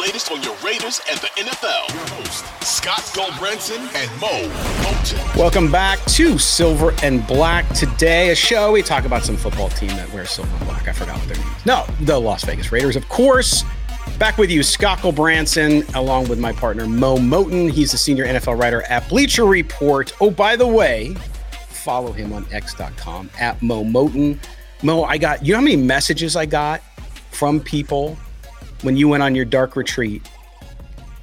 latest on your Raiders and the NFL. Your host, Scott Gulbranson and Moe Moton. Welcome back to Silver and Black. Today, a show we talk about some football team that wears silver and black. I forgot what their name is. No, the Las Vegas Raiders, of course. Back with you, Scott Gulbranson, along with my partner Moe Moton. He's a senior NFL writer at Bleacher Report. Oh, by the way, follow him on X.com at Moe Moton. Moe, I got you know how many messages I got from people when you went on your dark retreat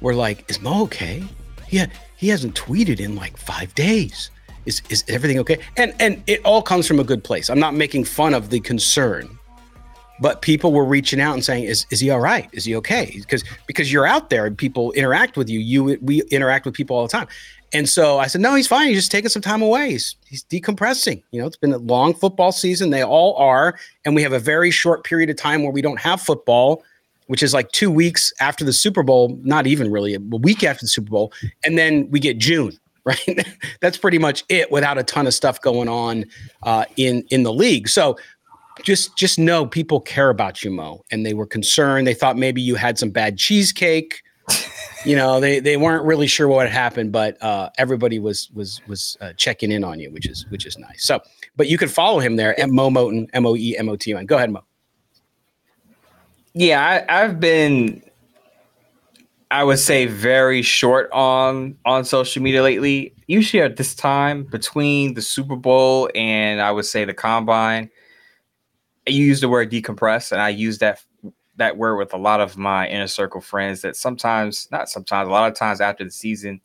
we were like, "Is Moe okay? Yeah, he hasn't tweeted in like five days. Is is everything okay?" And and it all comes from a good place. I'm not making fun of the concern, but people were reaching out and saying, "Is is he all right? Is he okay?" Because because you're out there and people interact with you. You we interact with people all the time. And so I said, "No, he's fine. He's just taking some time away. He's he's decompressing. You know, it's been a long football season. They all are, and we have a very short period of time where we don't have football." Which is like two weeks after the Super Bowl, not even really a week after the Super Bowl. And then we get June, right? That's pretty much it without a ton of stuff going on uh, in, in the league. So just, just know people care about you, Moe, and they were concerned. They thought maybe you had some bad cheesecake. you know, they, they weren't really sure what had happened, but uh, everybody was, was, was uh, checking in on you, which is, which is nice. So, but you can follow him there at Moe Moton, M O E M O T O N. Go ahead, Moe. Yeah, I, I've been I would say very short on on social media lately. Usually at this time between the Super Bowl and I would say the combine, you use the word decompress, and I use that that word with a lot of my inner circle friends. That sometimes, not sometimes, a lot of times after the season,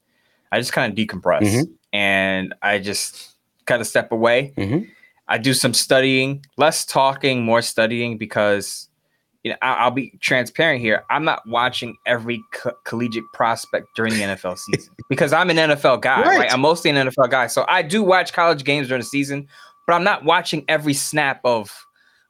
I just kind of decompress mm-hmm. and I just kind of step away. Mm-hmm. I do some studying, less talking, more studying because you know, I, will be transparent here. I'm not watching every co- collegiate prospect during the NFL season because I'm an NFL guy, right. right? I'm mostly an NFL guy, so I do watch college games during the season, but I'm not watching every snap of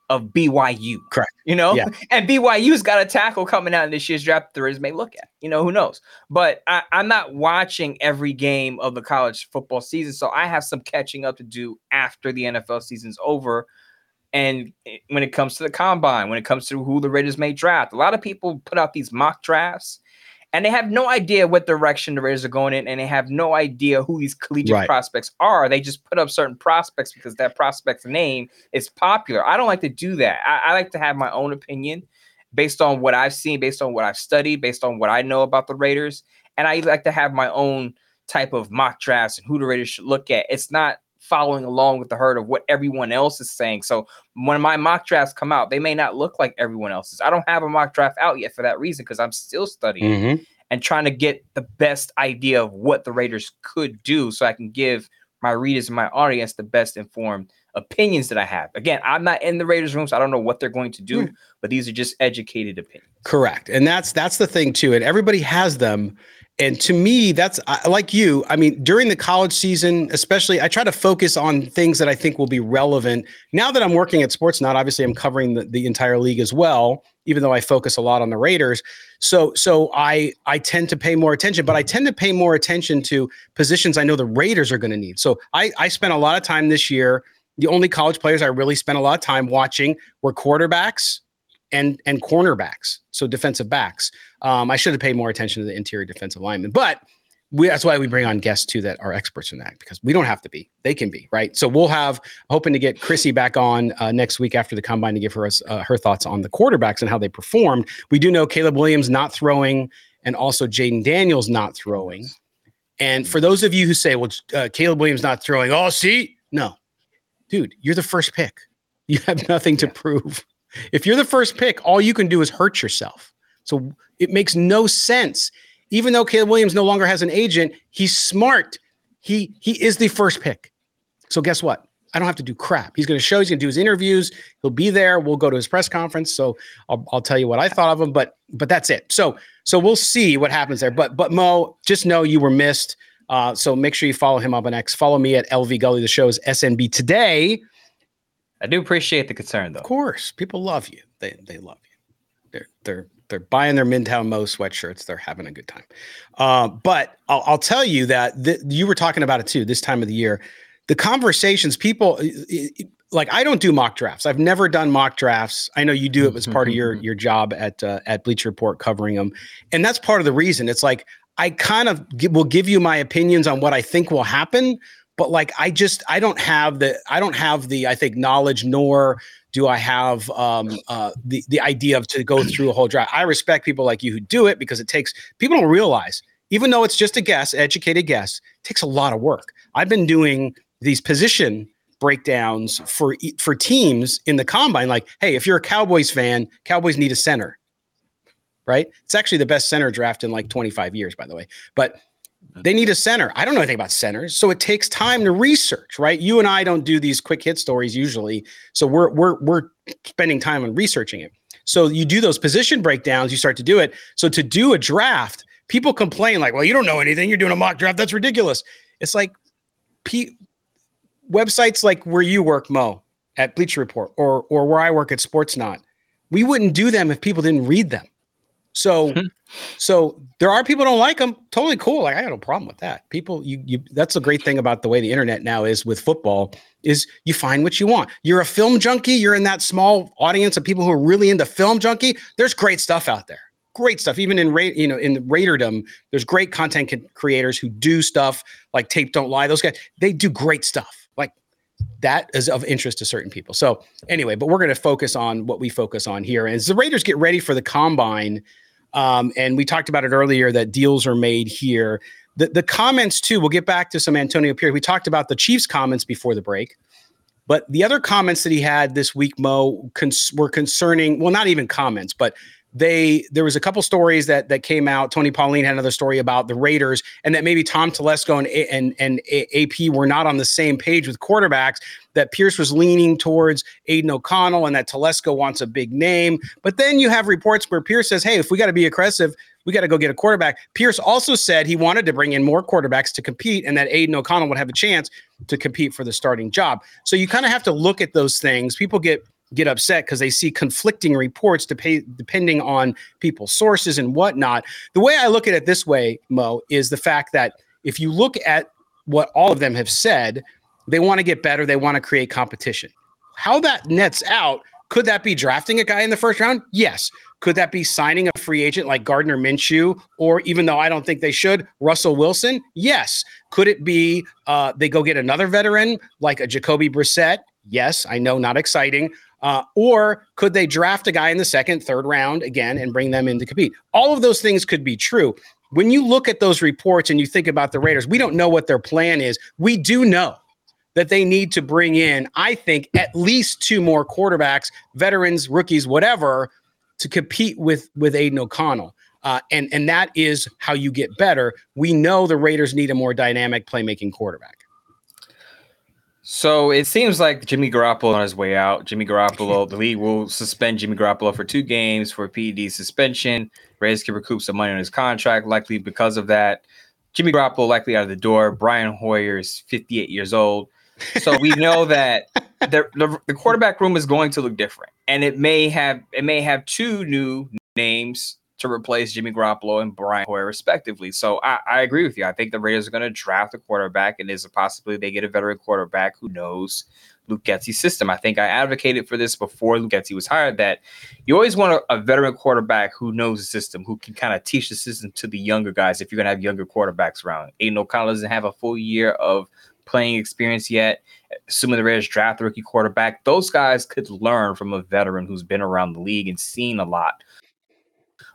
of BYU. Correct. You know, yeah. and BYU's got a tackle coming out in this year's draft. There is may look at. You know, who knows? But I, I'm not watching every game of the college football season, so I have some catching up to do after the NFL season's over and eh, when it comes to the combine, when it comes to who the Raiders may draft, a lot of people put out these mock drafts and they have no idea what direction the Raiders are going in, and they have no idea who these collegiate right. prospects are. They just put up certain prospects because that prospect's name is popular. I don't like to do that. I, I like to have my own opinion based on what I've seen, based on what I've studied, based on what I know about the Raiders. And I like to have my own type of mock drafts and who the Raiders should look at. It's not following along with the herd of what everyone else is saying. So when my mock drafts come out, they may not look like everyone else's. I don't have a mock draft out yet for that reason because I'm still studying mm-hmm. and trying to get the best idea of what the Raiders could do so I can give my readers and my audience the best informed opinions that I have. Again, I'm not in the Raiders room, so I don't know what they're going to do, mm. but these are just educated opinions. Correct. And that's that's the thing too. And everybody has them. And to me, that's like you. I mean, during the college season, especially, I try to focus on things that I think will be relevant. Now that I'm working at Sportsnaut, obviously, I'm covering the, the entire league as well, even though I focus a lot on the Raiders. So, so I I tend to pay more attention, but I tend to pay more attention to positions I know the Raiders are going to need. So, I I spent a lot of time this year. The only college players I really spent a lot of time watching were quarterbacks and and cornerbacks, so defensive backs. Um, I should have paid more attention to the interior defensive linemen, but we, that's why we bring on guests too that are experts in that because we don't have to be; they can be, right? So we'll have hoping to get Chrissy back on uh, next week after the combine to give her uh, her thoughts on the quarterbacks and how they performed. We do know Caleb Williams not throwing, and also Jayden Daniels not throwing. And for those of you who say, "Well, uh, Caleb Williams not throwing," oh, see, no, dude, you're the first pick. You have nothing to prove. If you're the first pick, all you can do is hurt yourself. So it makes no sense. Even though Caleb Williams no longer has an agent, he's smart. He he is the first pick. So guess what? I don't have to do crap. He's going to show. He's going to do his interviews. He'll be there. We'll go to his press conference. So I'll, I'll tell you what I thought of him. But but that's it. So so we'll see what happens there. But but Moe, just know you were missed. Uh, so make sure you follow him up on X. Follow me at LV Gully. The show is SNB today. I do appreciate the concern, though. Of course, people love you. They they love you. They're they're they're buying their Midtown Mo sweatshirts. They're having a good time. Uh, but I'll, I'll, tell you that th- you were talking about it too. This time of the year, the conversations people like. I don't do mock drafts. I've never done mock drafts. I know you do it as part of your your job at uh, at Bleacher Report covering them, and that's part of the reason. It's like I kind of will give you my opinions on what I think will happen, but like I just I don't have the I don't have the I think knowledge nor do I have um, uh, the the idea of to go through a whole draft. I respect people like you who do it because it takes people don't realize even though it's just a guess, educated guess, takes a lot of work. I've been doing these position breakdowns for for teams in the combine. Like, hey, if you're a Cowboys fan, Cowboys need a center, right? It's actually the best center draft in like 25 years, by the way. But they need a center. I don't know anything about centers, so it takes time to research, right? You and I don't do these quick hit stories usually, so we're we're we're spending time on researching it. So you do those position breakdowns, you start to do it. So to do a draft, people complain like, "Well, you don't know anything. You're doing a mock draft. That's ridiculous." It's like P- websites like where you work, Moe, at Bleacher Report, or or where I work at Sportsnaut. We wouldn't do them if people didn't read them. So, hmm. so there are people don't like them. Totally cool. Like I got no problem with that. People, you, you. That's the great thing about the way the internet now is with football is you find what you want. You're a film junkie. You're in that small audience of people who are really into film junkie. There's great stuff out there. Great stuff. Even in you know in the Raiderdom, there's great content creators who do stuff like Tape Don't Lie. Those guys they do great stuff. Like that is of interest to certain people. So anyway, but we're going to focus on what we focus on here. As the Raiders get ready for the combine, um, and we talked about it earlier that deals are made here. The, the comments, too, we'll get back to some Antonio Pierce. We talked about the Chiefs' comments before the break. But the other comments that he had this week, Moe, cons- were concerning, well, not even comments, but they there was a couple stories that that came out. Tony Pauline had another story about the Raiders, and that maybe Tom Telesco and and and AP were not on the same page with quarterbacks. That Pierce was leaning towards Aidan O'Connell, and that Telesco wants a big name. But then you have reports where Pierce says, "Hey, if we got to be aggressive, we got to go get a quarterback." Pierce also said he wanted to bring in more quarterbacks to compete, and that Aidan O'Connell would have a chance to compete for the starting job. So you kind of have to look at those things. People get get upset because they see conflicting reports pay, depending on people's sources and whatnot. The way I look at it this way, Moe, is the fact that if you look at what all of them have said, they want to get better, they want to create competition. How that nets out, could that be drafting a guy in the first round? Yes. Could that be signing a free agent like Gardner Minshew, or even though I don't think they should, Russell Wilson? Yes. Could it be uh, they go get another veteran like a Jacoby Brissett? Yes, I know, not exciting. Uh, or could they draft a guy in the second, third round again and bring them in to compete? All of those things could be true. When you look at those reports and you think about the Raiders, we don't know what their plan is. We do know that they need to bring in, I think, at least two more quarterbacks, veterans, rookies, whatever, to compete with with Aidan O'Connell. Uh, and and that is how you get better. We know the Raiders need a more dynamic playmaking quarterback. So it seems like Jimmy Garoppolo on his way out. Jimmy Garoppolo, the league will suspend Jimmy Garoppolo for two games for PED suspension. Raiders can recoup some money on his contract, likely because of that. Jimmy Garoppolo likely out of the door. Brian Hoyer is 58 years old. So we know that the, the, the quarterback room is going to look different, and it may have it may have two new names to replace Jimmy Garoppolo and Brian Hoyer, respectively. So I, I agree with you. I think the Raiders are going to draft a quarterback, and there's a they get a veteran quarterback who knows Luke Getsy's system. I think I advocated for this before Luke Getsy was hired that you always want a, a veteran quarterback who knows the system, who can kind of teach the system to the younger guys if you're going to have younger quarterbacks around. Aidan O'Connell doesn't have a full year of playing experience yet. Assuming the Raiders draft a rookie quarterback, those guys could learn from a veteran who's been around the league and seen a lot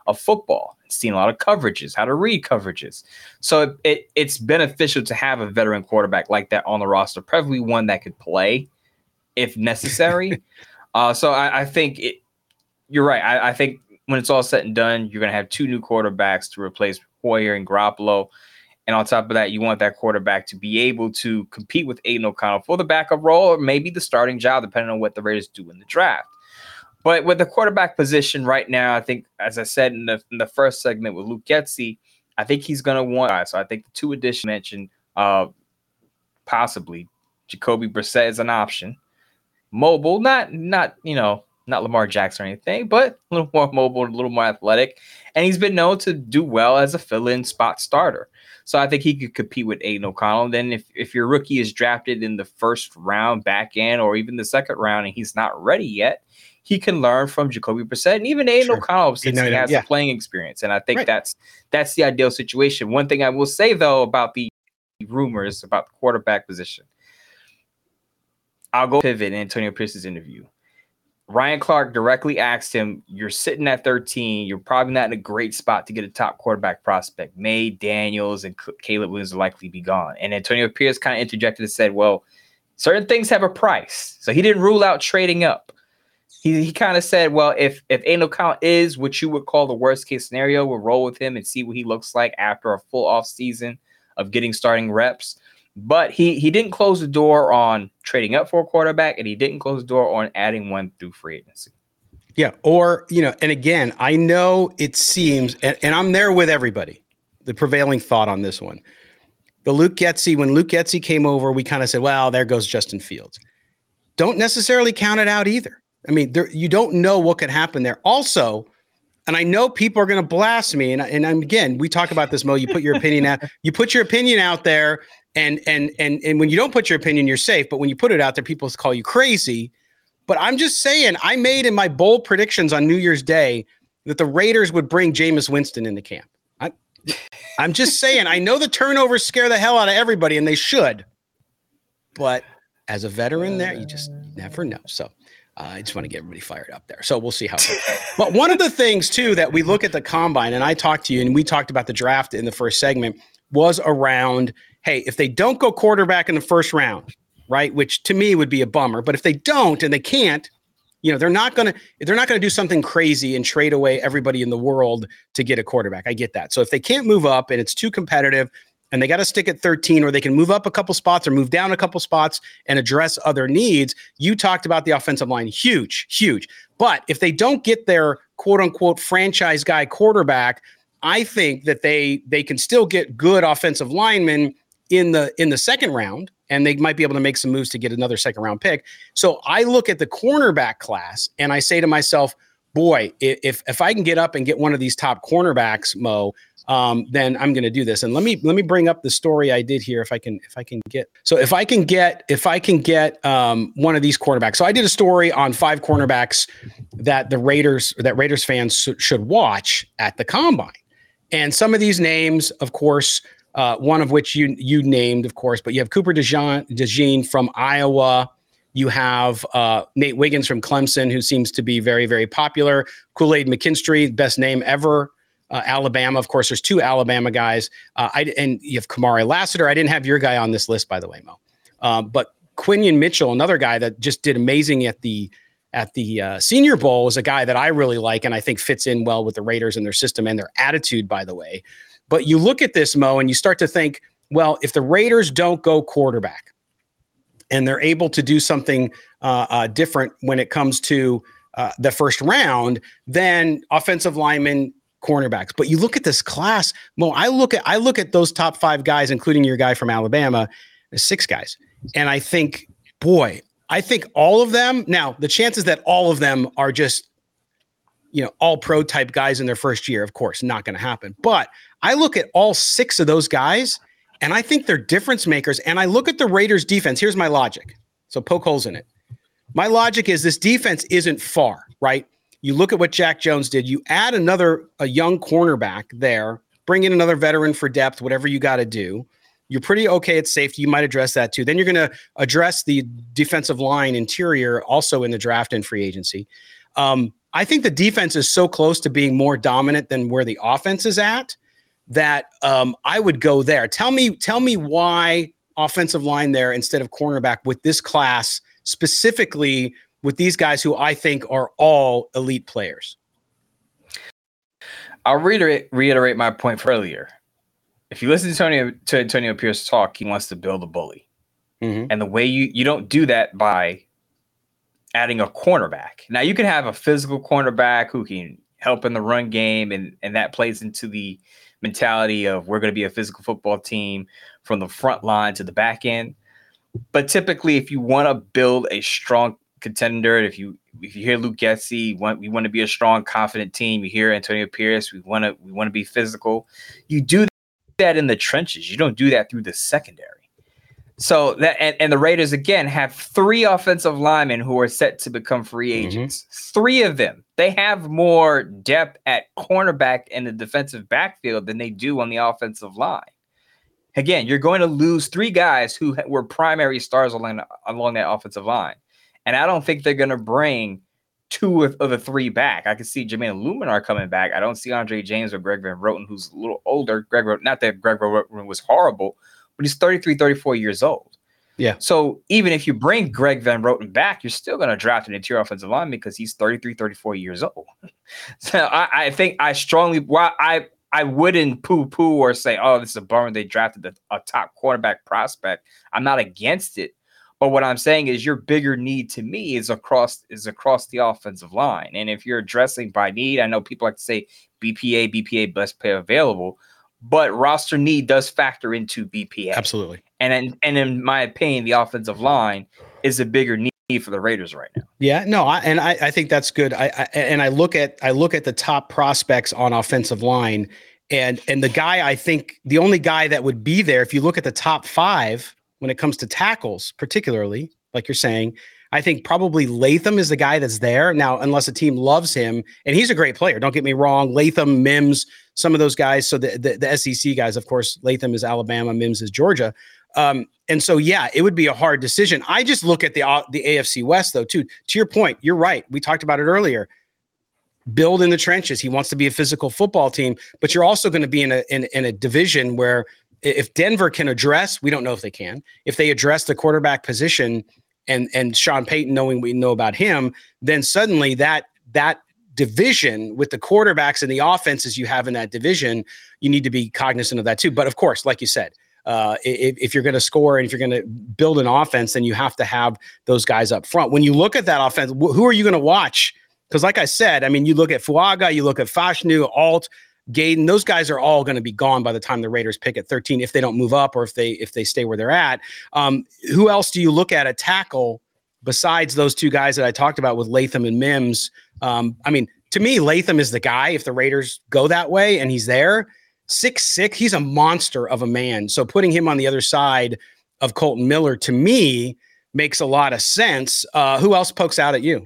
of football, seen a lot of coverages, how to read coverages. So it, it, it's beneficial to have a veteran quarterback like that on the roster, preferably one that could play if necessary. uh, so I, I think it, you're right. I, I, think when it's all said and done, you're going to have two new quarterbacks to replace Hoyer and Garoppolo. And on top of that, you want that quarterback to be able to compete with Aidan O'Connell for the backup role or maybe the starting job, depending on what the Raiders do in the draft. But with the quarterback position right now, I think, as I said in the, in the first segment with Luke Getsy, I think he's going to want. So I think the two additions mentioned, uh, possibly Jacoby Brissett is an option. Mobile, not not you know not Lamar Jackson or anything, but a little more mobile, a little more athletic, and he's been known to do well as a fill-in spot starter. So I think he could compete with Aidan O'Connell. Then if, if your rookie is drafted in the first round, back end, or even the second round, and he's not ready yet, he can learn from Jacoby Brissett and even Aidan sure. O'Connell since he has yeah. playing experience. And I think right. that's that's the ideal situation. One thing I will say though about the rumors about the quarterback position. I'll go pivot in Antonio Pierce's interview. Ryan Clark directly asked him, You're sitting at 13. You're probably not in a great spot to get a top quarterback prospect. Maye, Daniels, and Caleb Williams will likely be gone. And Antonio Pierce kind of interjected and said, Well, certain things have a price. So he didn't rule out trading up. He, he kind of said, Well, if if Aidan O'Connell is what you would call the worst case scenario, we'll roll with him and see what he looks like after a full off season of getting starting reps. But he he didn't close the door on trading up for a quarterback, and he didn't close the door on adding one through free agency. Yeah, or you know, and again, I know it seems, and, and I'm there with everybody. The prevailing thought on this one, the Luke Getsy, when Luke Getsy came over, we kind of said, "Well, there goes Justin Fields." Don't necessarily count it out either. I mean, there, you don't know what could happen there. Also, and I know people are going to blast me. And, and I'm, again, we talk about this, Moe. You put your opinion out. You put your opinion out there, and and and and when you don't put your opinion, you're safe. But when you put it out there, people call you crazy. But I'm just saying, I made in my bold predictions on New Year's Day that the Raiders would bring Jameis Winston into camp. I, I'm just saying, I know the turnovers scare the hell out of everybody, and they should. But as a veteran, there you just uh. never know. So I just want to get everybody fired up there. So we'll see how. but one of the things too that we look at the combine, and I talked to you, and we talked about the draft in the first segment, was around hey, if they don't go quarterback in the first round, right, which to me would be a bummer, but if they don't and they can't, you know, they're not gonna they're not gonna do something crazy and trade away everybody in the world to get a quarterback. I get that. So if they can't move up and it's too competitive, and they got to stick at 13 or they can move up a couple spots or move down a couple spots and address other needs. You talked about the offensive line, huge, huge. But if they don't get their quote unquote franchise guy quarterback, I think that they they can still get good offensive linemen in the in the second round and they might be able to make some moves to get another second round pick. So I look at the cornerback class and I say to myself, boy, if if I can get up and get one of these top cornerbacks, Moe, um, then I'm going to do this. And let me let me bring up the story I did here if I can if I can get so if I can get if I can get um, one of these quarterbacks. So I did a story on five cornerbacks that the Raiders that Raiders fans should watch at the combine. And some of these names, of course, uh, one of which you you named, of course, but you have Cooper DeJean, DeJean from Iowa. You have uh, Nate Wiggins from Clemson, who seems to be very, very popular. Kool Aid McKinstry, best name ever. Uh, Alabama, of course, there's two Alabama guys. Uh, I, and you have Kamari Lassiter. I didn't have your guy on this list, by the way, Moe. Um, but Quinyon Mitchell, another guy that just did amazing at the at the uh, Senior Bowl, is a guy that I really like and I think fits in well with the Raiders and their system and their attitude, by the way. But you look at this, Moe, and you start to think, well, if the Raiders don't go quarterback and they're able to do something uh, uh, different when it comes to uh, the first round, then offensive linemen, cornerbacks. But you look at this class, Moe. I look at I look at those top five guys, including your guy from Alabama, six guys, and I think, boy, I think all of them. Now, the chances that all of them are just, you know, all pro type guys in their first year, of course, not going to happen. But I look at all six of those guys, and I think they're difference makers. And I look at the Raiders' defense. Here's my logic. So poke holes in it. My logic is this defense isn't far, right? You look at what Jack Jones did. You add another a young cornerback there, bring in another veteran for depth, whatever you got to do. You're pretty okay at safety. You might address that too. Then you're going to address the defensive line interior also in the draft and free agency. Um, I think the defense is so close to being more dominant than where the offense is at that um, I would go there. Tell me, tell me why offensive line there instead of cornerback with this class specifically with these guys who I think are all elite players. I'll reiterate reiterate my point from earlier. If you listen to Antonio to Antonio Pierce talk, he wants to build a bully. Mm-hmm. And the way you you don't do that by adding a cornerback. Now you can have a physical cornerback who can help in the run game and and that plays into the mentality of we're going to be a physical football team from the front line to the back end. But typically if you want to build a strong contender. If you if you hear Luke Getsy, want we want to be a strong, confident team. You hear Antonio Pierce, we want to we want to be physical. You do that in the trenches. You don't do that through the secondary. So that and, and the Raiders again have three offensive linemen who are set to become free mm-hmm. agents. Mm-hmm. Three of them. They have more depth at cornerback and the defensive backfield than they do on the offensive line. Again, you're going to lose three guys who were primary stars along, along that offensive line. And I don't think they're going to bring two of, the three back. I can see Jermaine Eluemunor coming back. I don't see Andre James or Greg Van Roten, who's a little older. Greg, not that Greg Van Roten was horrible, but he's 33, 34 years old. Yeah. So even if you bring Greg Van Roten back, you're still going to draft an interior offensive line because he's 33, 34 years old. so I, I, think I strongly, while I, I wouldn't poo poo or say, oh, this is a bummer they drafted a, a top quarterback prospect. I'm not against it. But what I'm saying is your bigger need to me is across is across the offensive line. And if you're addressing by need, I know people like to say BPA, BPA best player available, but roster need does factor into BPA. Absolutely. And in, and in my opinion, the offensive line is a bigger need for the Raiders right now. Yeah, no, I, and I, I think that's good. I, I and I look at I look at the top prospects on offensive line, and and the guy I think the only guy that would be there if you look at the top five when it comes to tackles, particularly, like you're saying. I think probably Latham is the guy that's there now, unless a team loves him, and he's a great player. Don't get me wrong. Latham, Mims, some of those guys. So the the, the SEC guys, of course, Latham is Alabama, Mims is Georgia. Um, and so yeah, it would be a hard decision. I just look at the uh, the AFC West though too. To your point, you're right. We talked about it earlier. Build in the trenches. He wants to be a physical football team, but you're also going to be in a in, in a division where if Denver can address, we don't know if they can. If they address the quarterback position and and Sean Payton knowing we know about him, then suddenly that that division with the quarterbacks and the offenses you have in that division, you need to be cognizant of that too. But of course, like you said, uh, if, if, you're going to score and if you're going to build an offense, then you have to have those guys up front. When you look at that offense, who are you going to watch? Because, like I said, I mean, you look at Fuaga, you look at Fashanu, Alt, Gaden, those guys are all going to be gone by the time the Raiders pick at 13 if they don't move up or if they if they stay where they're at. Um, who else do you look at at tackle besides those two guys that I talked about with Latham and Mims? Um, I mean, to me, Latham is the guy if the Raiders go that way and he's there. Six six, he's a monster of a man. So putting him on the other side of Kolton Miller to me makes a lot of sense. Uh, who else pokes out at you?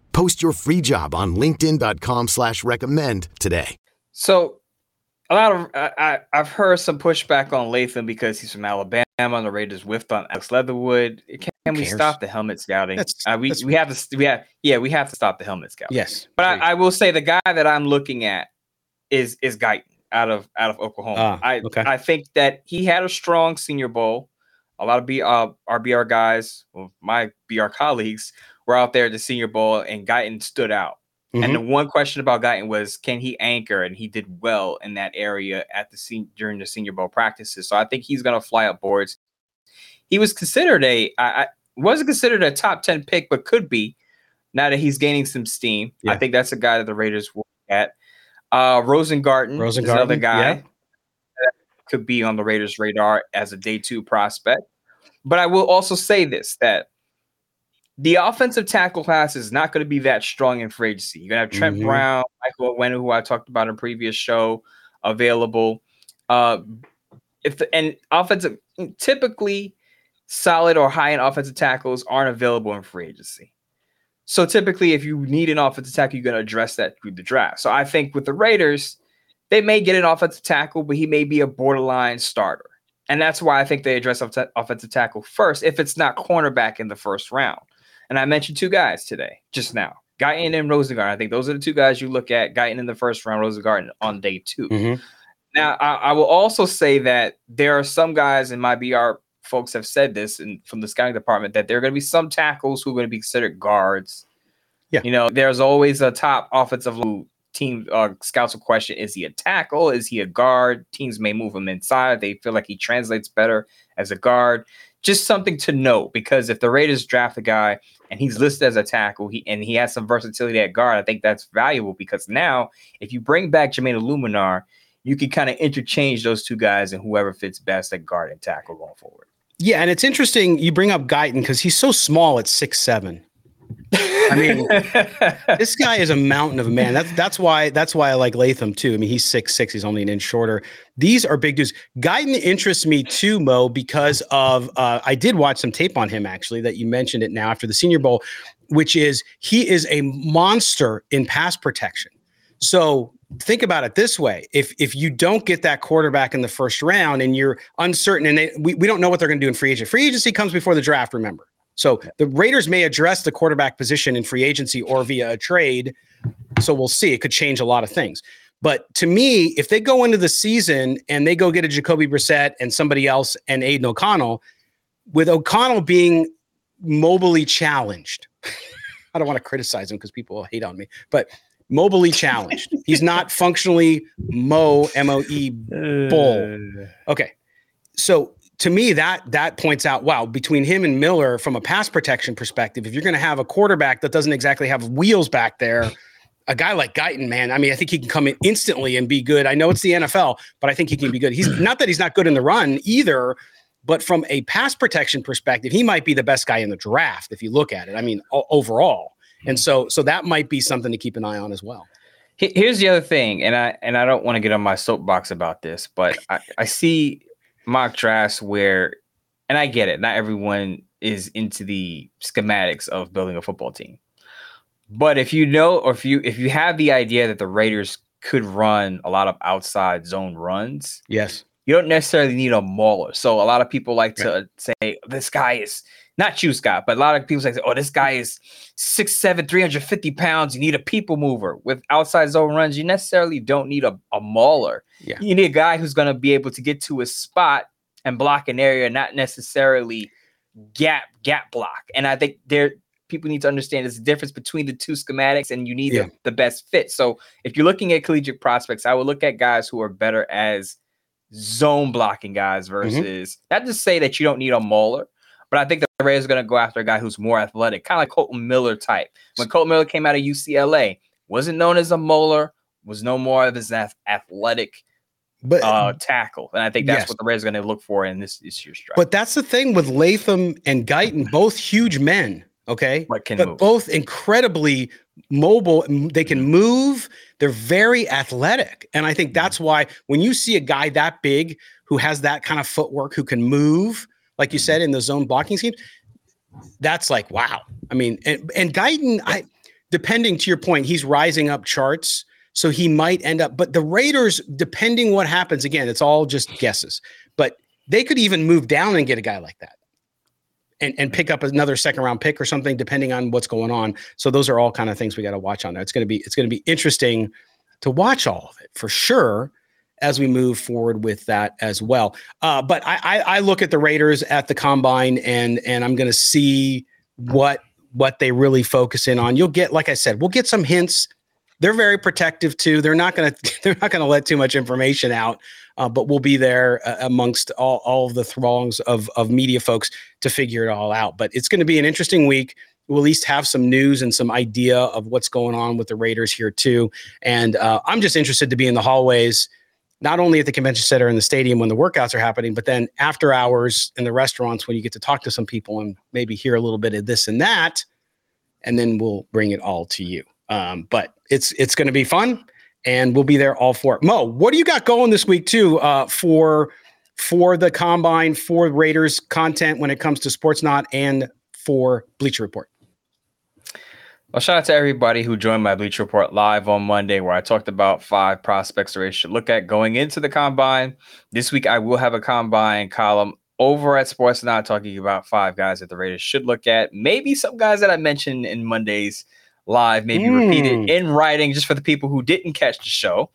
Post your free job on linkedin.com slash recommend today. So a lot of I, I I've heard some pushback on Latham because he's from Alabama and the Raiders whiffed on Alex Leatherwood. Can we stop the helmet scouting? That's- uh, we that's- we have to we have yeah we have to stop the helmet scouting. Yes. But. I, I will say the guy that I'm looking at is is Guyton out of out of Oklahoma. Ah, I okay. I think that he had a strong Senior Bowl. A lot of B uh, our BR guys, well, my BR colleagues, were out there at the Senior Bowl, and Guyton stood out. And Mhm. the one question about Guyton was, can he anchor? And he did well in that area at the sen- during the Senior Bowl practices. So I think he's going to fly up boards. He was considered a, I, I wasn't considered a top ten pick, but could be now that he's gaining some steam. I think that's a guy that the Raiders will look at. Uh, Rosengarten, is another Rosengarten, guy yeah. that could be on the Raiders' radar as a day two prospect. But I will also say this that the offensive tackle class is not going to be that strong in free agency. You're going to have Trent Mhm. Brown, Michael Onwenu, who I talked about in a previous show, available. Uh, if the, and offensive, typically solid or high end offensive tackles aren't available in free agency. So typically, if you need an offensive tackle, you're going to address that through the draft. So I think with the Raiders, they may get an offensive tackle, but he may be a borderline starter. And that's why I think they address off- offensive tackle first if it's not cornerback in the first round. And I mentioned two guys today, just now. Guyton and Rosengarten. I think those are the two guys you look at. Guyton in the first round, Rosengarten on day 2 Mhm. Now, I, I will also say that there are some guys, and my BR folks have said this and from the scouting department, that there are going to be some tackles who are going to be considered guards. Yeah. You know, there's always a top offensive team uh, scouts will question is he a tackle? Is he a guard? Teams may move him inside. They feel like he translates better as a guard. Just something to note because if the Raiders draft a guy and he's listed as a tackle, he and he has some versatility at guard, I think that's valuable because now if you bring back Jermaine Eluemunor, you can kind of interchange those two guys and whoever fits best at guard and tackle going forward. Yeah, and it's interesting you bring up Guyton because he's so small at six seven. I mean, this guy is a mountain of a man. That's that's why that's why I like Latham too. I mean, he's six six. He's only an inch shorter. These are big dudes. Guyton interests me too, Moe, because of uh, I did watch some tape on him actually that you mentioned it now after the Senior Bowl, which is he is a monster in pass protection. So think about it this way: if if you don't get that quarterback in the first round and you're uncertain, and they, we we don't know what they're going to do in free agency. Free agency comes before the draft. Remember. So the Raiders may address the quarterback position in free agency or via a trade. So we'll see. It could change a lot of things. But to me, if they go into the season and they go get a Jacoby Brissett and somebody else and Aidan O'Connell, with O'Connell being mobily challenged, I don't want to criticize him because people will hate on me, but mobily challenged. He's not functionally Mo M O E bull. Uh. Okay. So to me, that that points out, wow, between him and Miller, from a pass protection perspective, if you're going to have a quarterback that doesn't exactly have wheels back there, a guy like Guyton, man, I mean, I think he can come in instantly and be good. I know it's the NFL, but I think he can be good. He's not that he's not good in the run either, but from a pass protection perspective, he might be the best guy in the draft if you look at it. I mean, o- overall, and so so that might be something to keep an eye on as well. Here's the other thing, and I and I don't want to get on my soapbox about this, but I, I see mock drafts where, and I get it, not everyone is into the schematics of building a football team. But if you know, or if you if you have the idea that the Raiders could run a lot of outside zone runs, Yes. you don't necessarily need a mauler. So a lot of people like to say this guy is not you, Scott, but a lot of people say, oh, this guy is 6'7, 350 pounds. You need a people mover. With outside zone runs, you necessarily don't need a, a mauler. Yeah. You need a guy who's going to be able to get to a spot and block an area, not necessarily gap gap block. And I think there people need to understand there's a difference between the two schematics and you need Yeah. the, the best fit. So if you're looking at collegiate prospects, I would look at guys who are better as zone blocking guys mm-hmm. versus not to say that you don't need a mauler, but I think the Raiders are going to go after a guy who's more athletic, kind of like Kolton Miller type. When Kolton Miller came out of UCLA, wasn't known as a molar, was no more of his athletic But uh, tackle, and I think that's Yes. what the Raiders are going to look for in this this year's draft. But that's the thing with Latham and Guyton, both huge men. Okay. But move. both incredibly mobile. They can move. They're very athletic. And I think that's why when you see a guy that big who has that kind of footwork, who can move, like you mm-hmm. said, in the zone blocking scheme, that's like, wow. I mean, and, and Guyton, I depending to your point, he's rising up charts. So he might end up, but the Raiders, depending what happens, again, it's all just guesses, but they could even move down and get a guy like that and, and pick up another second round pick or something, depending on what's going on. So those are all kind of things we got to watch on there. It's going to be, it's going to be interesting to watch all of it for sure as we move forward with that as well. Uh, but I, I, I look at the Raiders at the combine and, and I'm going to see what, what they really focus in on. You'll get, like I said, we'll get some hints they're very protective too. They're not going to they're not going to let too much information out, uh, but we'll be there uh, amongst all, all of the throngs of of media folks to figure it all out. But it's going to be an interesting week. We'll at least have some news and some idea of what's going on with the Raiders here too. And uh, I'm just interested to be in the hallways, not only at the convention center and the stadium when the workouts are happening, but then after hours in the restaurants when you get to talk to some people and maybe hear a little bit of this and that. And then we'll bring it all to you. Um, but it's it's going to be fun, and we'll be there all for it. Moe, what do you got going this week too uh, for for the combine for Raiders content when it comes to Sportsnaut and for Bleacher Report? Well, shout out to everybody who joined my Bleacher Report live on Monday, where I talked about five prospects the Raiders should look at going into the combine. This week, I will have a combine column over at Sportsnaut talking about five guys that the Raiders should look at. Maybe some guys that I mentioned in Monday's live, maybe mm. repeated in writing just for the people who didn't catch the show.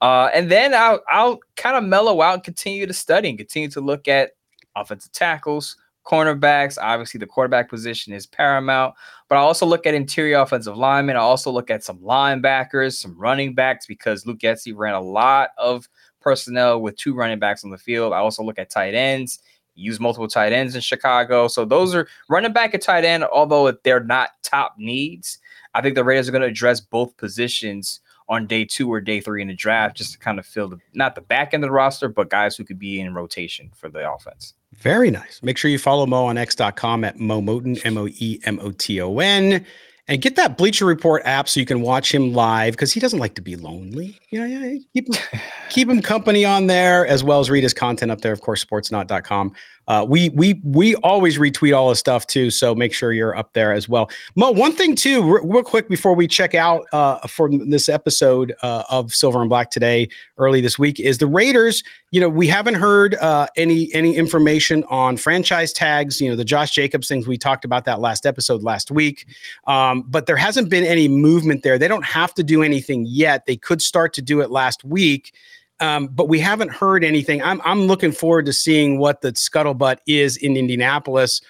Uh, and then I'll I'll kind of mellow out and continue to study and continue to look at offensive tackles, cornerbacks. Obviously, the quarterback position is paramount, but I also look at interior offensive linemen. I also look at some linebackers, some running backs, because Luke Getsy ran a lot of personnel with two running backs on the field. I also look at tight ends. Use multiple tight ends in Chicago. So those are running back and tight end, although they're not top needs. I think the Raiders are going to address both positions on day two or day three in the draft, just to kind of fill the not the back end of the roster, but guys who could be in rotation for the offense. Very nice. Make sure you follow Moe on X.com at Moe Moton, M O E M O T O N and get that Bleacher Report app so you can watch him live because he doesn't like to be lonely. Yeah, yeah, keep him, keep him company on there as well as read his content up there. Of course, sportsnaut.com. Uh, we we we always retweet all his stuff too, so make sure you're up there as well. Moe, one thing too, real, real quick before we check out uh, for this episode uh, of Silver and Black today, early this week, is the Raiders. You know, we haven't heard uh, any any information on franchise tags. You know, the Josh Jacobs things we talked about that last episode last week. Um, but there hasn't been any movement there. They don't have to do anything yet. They could start to do it last week. Um, but we haven't heard anything. I'm, I'm looking forward to seeing what the scuttlebutt is in Indianapolis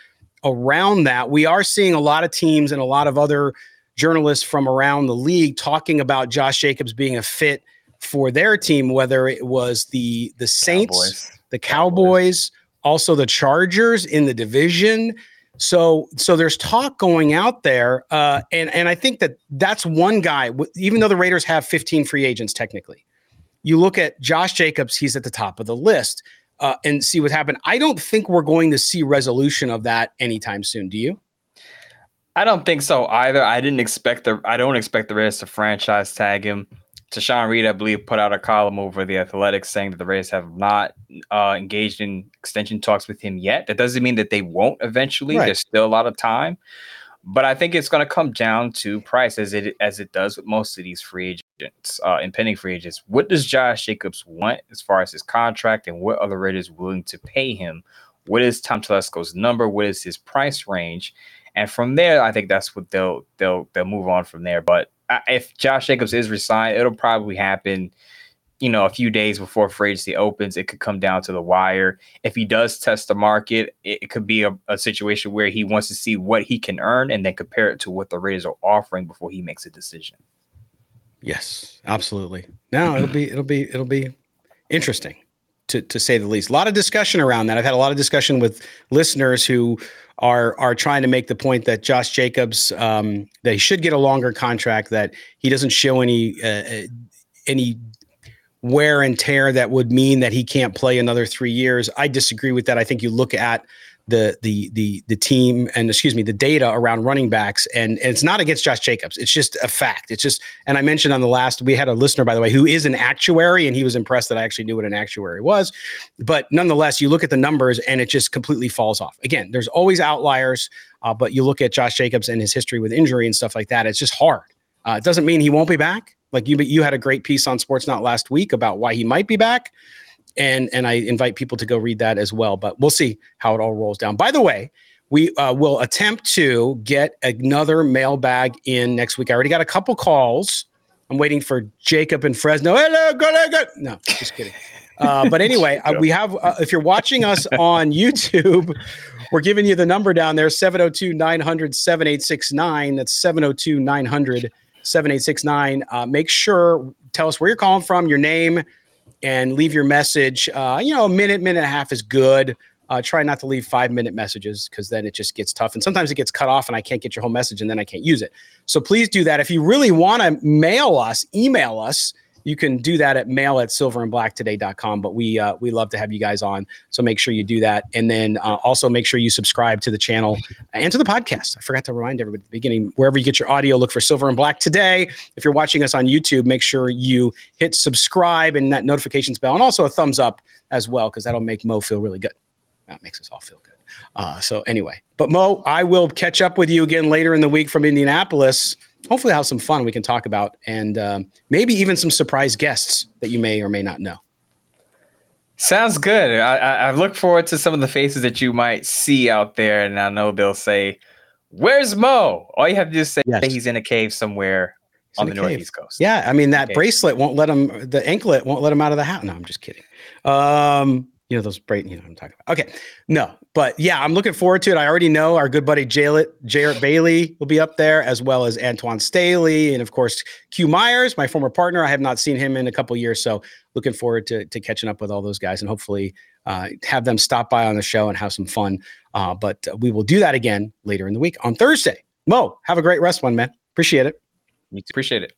around that. We are seeing a lot of teams and a lot of other journalists from around the league talking about Josh Jacobs being a fit for their team, whether it was the the Saints, Cowboys. the Cowboys, Cowboys, also the Chargers in the division. So so there's talk going out there, uh, and and I think that that's one guy. Even though the Raiders have 15 free agents technically, you look at Josh Jacobs; he's at the top of the list, uh, and see what happened. I don't think we're going to see resolution of that anytime soon. Do you? I don't think so either. I didn't expect the. I don't expect the Raiders to franchise tag him. Tashan Reed, I believe, put out a column over the Athletics saying that the Rays have not uh, engaged in extension talks with him yet. That doesn't mean that they won't eventually. Right. There's still a lot of time, but I think it's going to come down to price, as it as it does with most of these free agents, uh, impending free agents. What does Josh Jacobs want as far as his contract, and what the Raiders willing to pay him? What is Tom Telesco's number? What is his price range? And from there, I think that's what they'll they'll they'll move on from there. But if Josh Jacobs is resigned, it'll probably happen, you know, a few days before free agency opens. It could come down to the wire. If he does test the market, it, could be a, a, situation where he wants to see what he can earn and then compare it to what the Raiders are offering before he makes a decision. Yes, absolutely. Now it'll be it'll be it'll be interesting to to say the least. A lot of discussion around that. I've had a lot of discussion with listeners who are are trying to make the point that Josh Jacobs um, that he should get a longer contract, that he doesn't show any uh, uh, any wear and tear that would mean that he can't play another three years. I disagree with that. I think you look at the the the the team and excuse me the data around running backs and, and it's not against Josh Jacobs. It's just a fact. It's just and I mentioned on the last we had a listener by the way who is an actuary and he was impressed that I actually knew what an actuary was. But nonetheless you look at the numbers and it just completely falls off. Again there's always outliers uh, but you look at Josh Jacobs and his history with injury and stuff like that it's just hard. Uh, it doesn't mean he won't be back like you you had a great piece on Sportsnaut last week about why he might be back and and I invite people to go read that as well. But we'll see how it all rolls down. By the way, we uh, will attempt to get another mailbag in next week. I already got a couple calls. I'm waiting for Jacob and Fresno. Hello, good, good. No, just kidding. Uh, but anyway, uh, we have, uh, if you're watching us on YouTube, we're giving you the number down there 702 900 7869. That's 702 900 7869. Uh, make sure, tell us where you're calling from, your name, and leave your message. Uh, you know, a minute, minute and a half is good. Uh, try not to leave five minute messages because then it just gets tough. And sometimes it gets cut off and I can't get your whole message and then I can't use it. So please do that. If you really want to mail us, email us you can do that at mail at silverandblacktoday.com. But we uh, we love to have you guys on. So make sure you do that. And then uh, also make sure you subscribe to the channel and to the podcast. I forgot to remind everybody at the beginning, wherever you get your audio, look for Silver and Black today. If you're watching us on YouTube, make sure you hit subscribe and that notifications bell and also a thumbs up as well, because that'll make Moe feel really good. That makes us all feel good. Uh, so anyway, but Moe, I will catch up with you again later in the week from Indianapolis hopefully have some fun we can talk about and um, maybe even some surprise guests that you may or may not know. Sounds good. I, I, look forward to some of the faces that you might see out there, and I know they'll say, "Where's Moe?" All you have to do is say yes. he's in a cave somewhere he's on the cave. northeast coast. Yeah, I mean that bracelet won't let him. The anklet won't let him out of the house. No, I'm just kidding. Um, you know those brain. You know what I'm talking about. Okay, no, but yeah, I'm looking forward to it. I already know our good buddy Jarrett, Jarrett Bailey will be up there, as well as Antoine Staley, and of course Q Myers, my former partner. I have not seen him in a couple years, so looking forward to, to catching up with all those guys and hopefully uh, have them stop by on the show and have some fun. Uh, but we will do that again later in the week on Thursday. Moe, have a great rest one, man. Appreciate it. Appreciate it.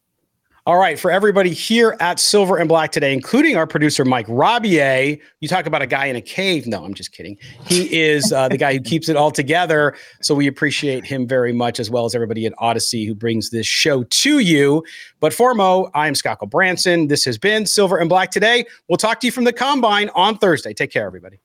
All right, for everybody here at Silver and Black today, including our producer Mike Robier, you talk about a guy in a cave. No, I'm just kidding. He is uh, the guy who keeps it all together. So we appreciate him very much, as well as everybody at Audacy who brings this show to you. But for Moe, I'm Scott Branson. This has been Silver and Black today. We'll talk to you from the combine on Thursday. Take care, everybody.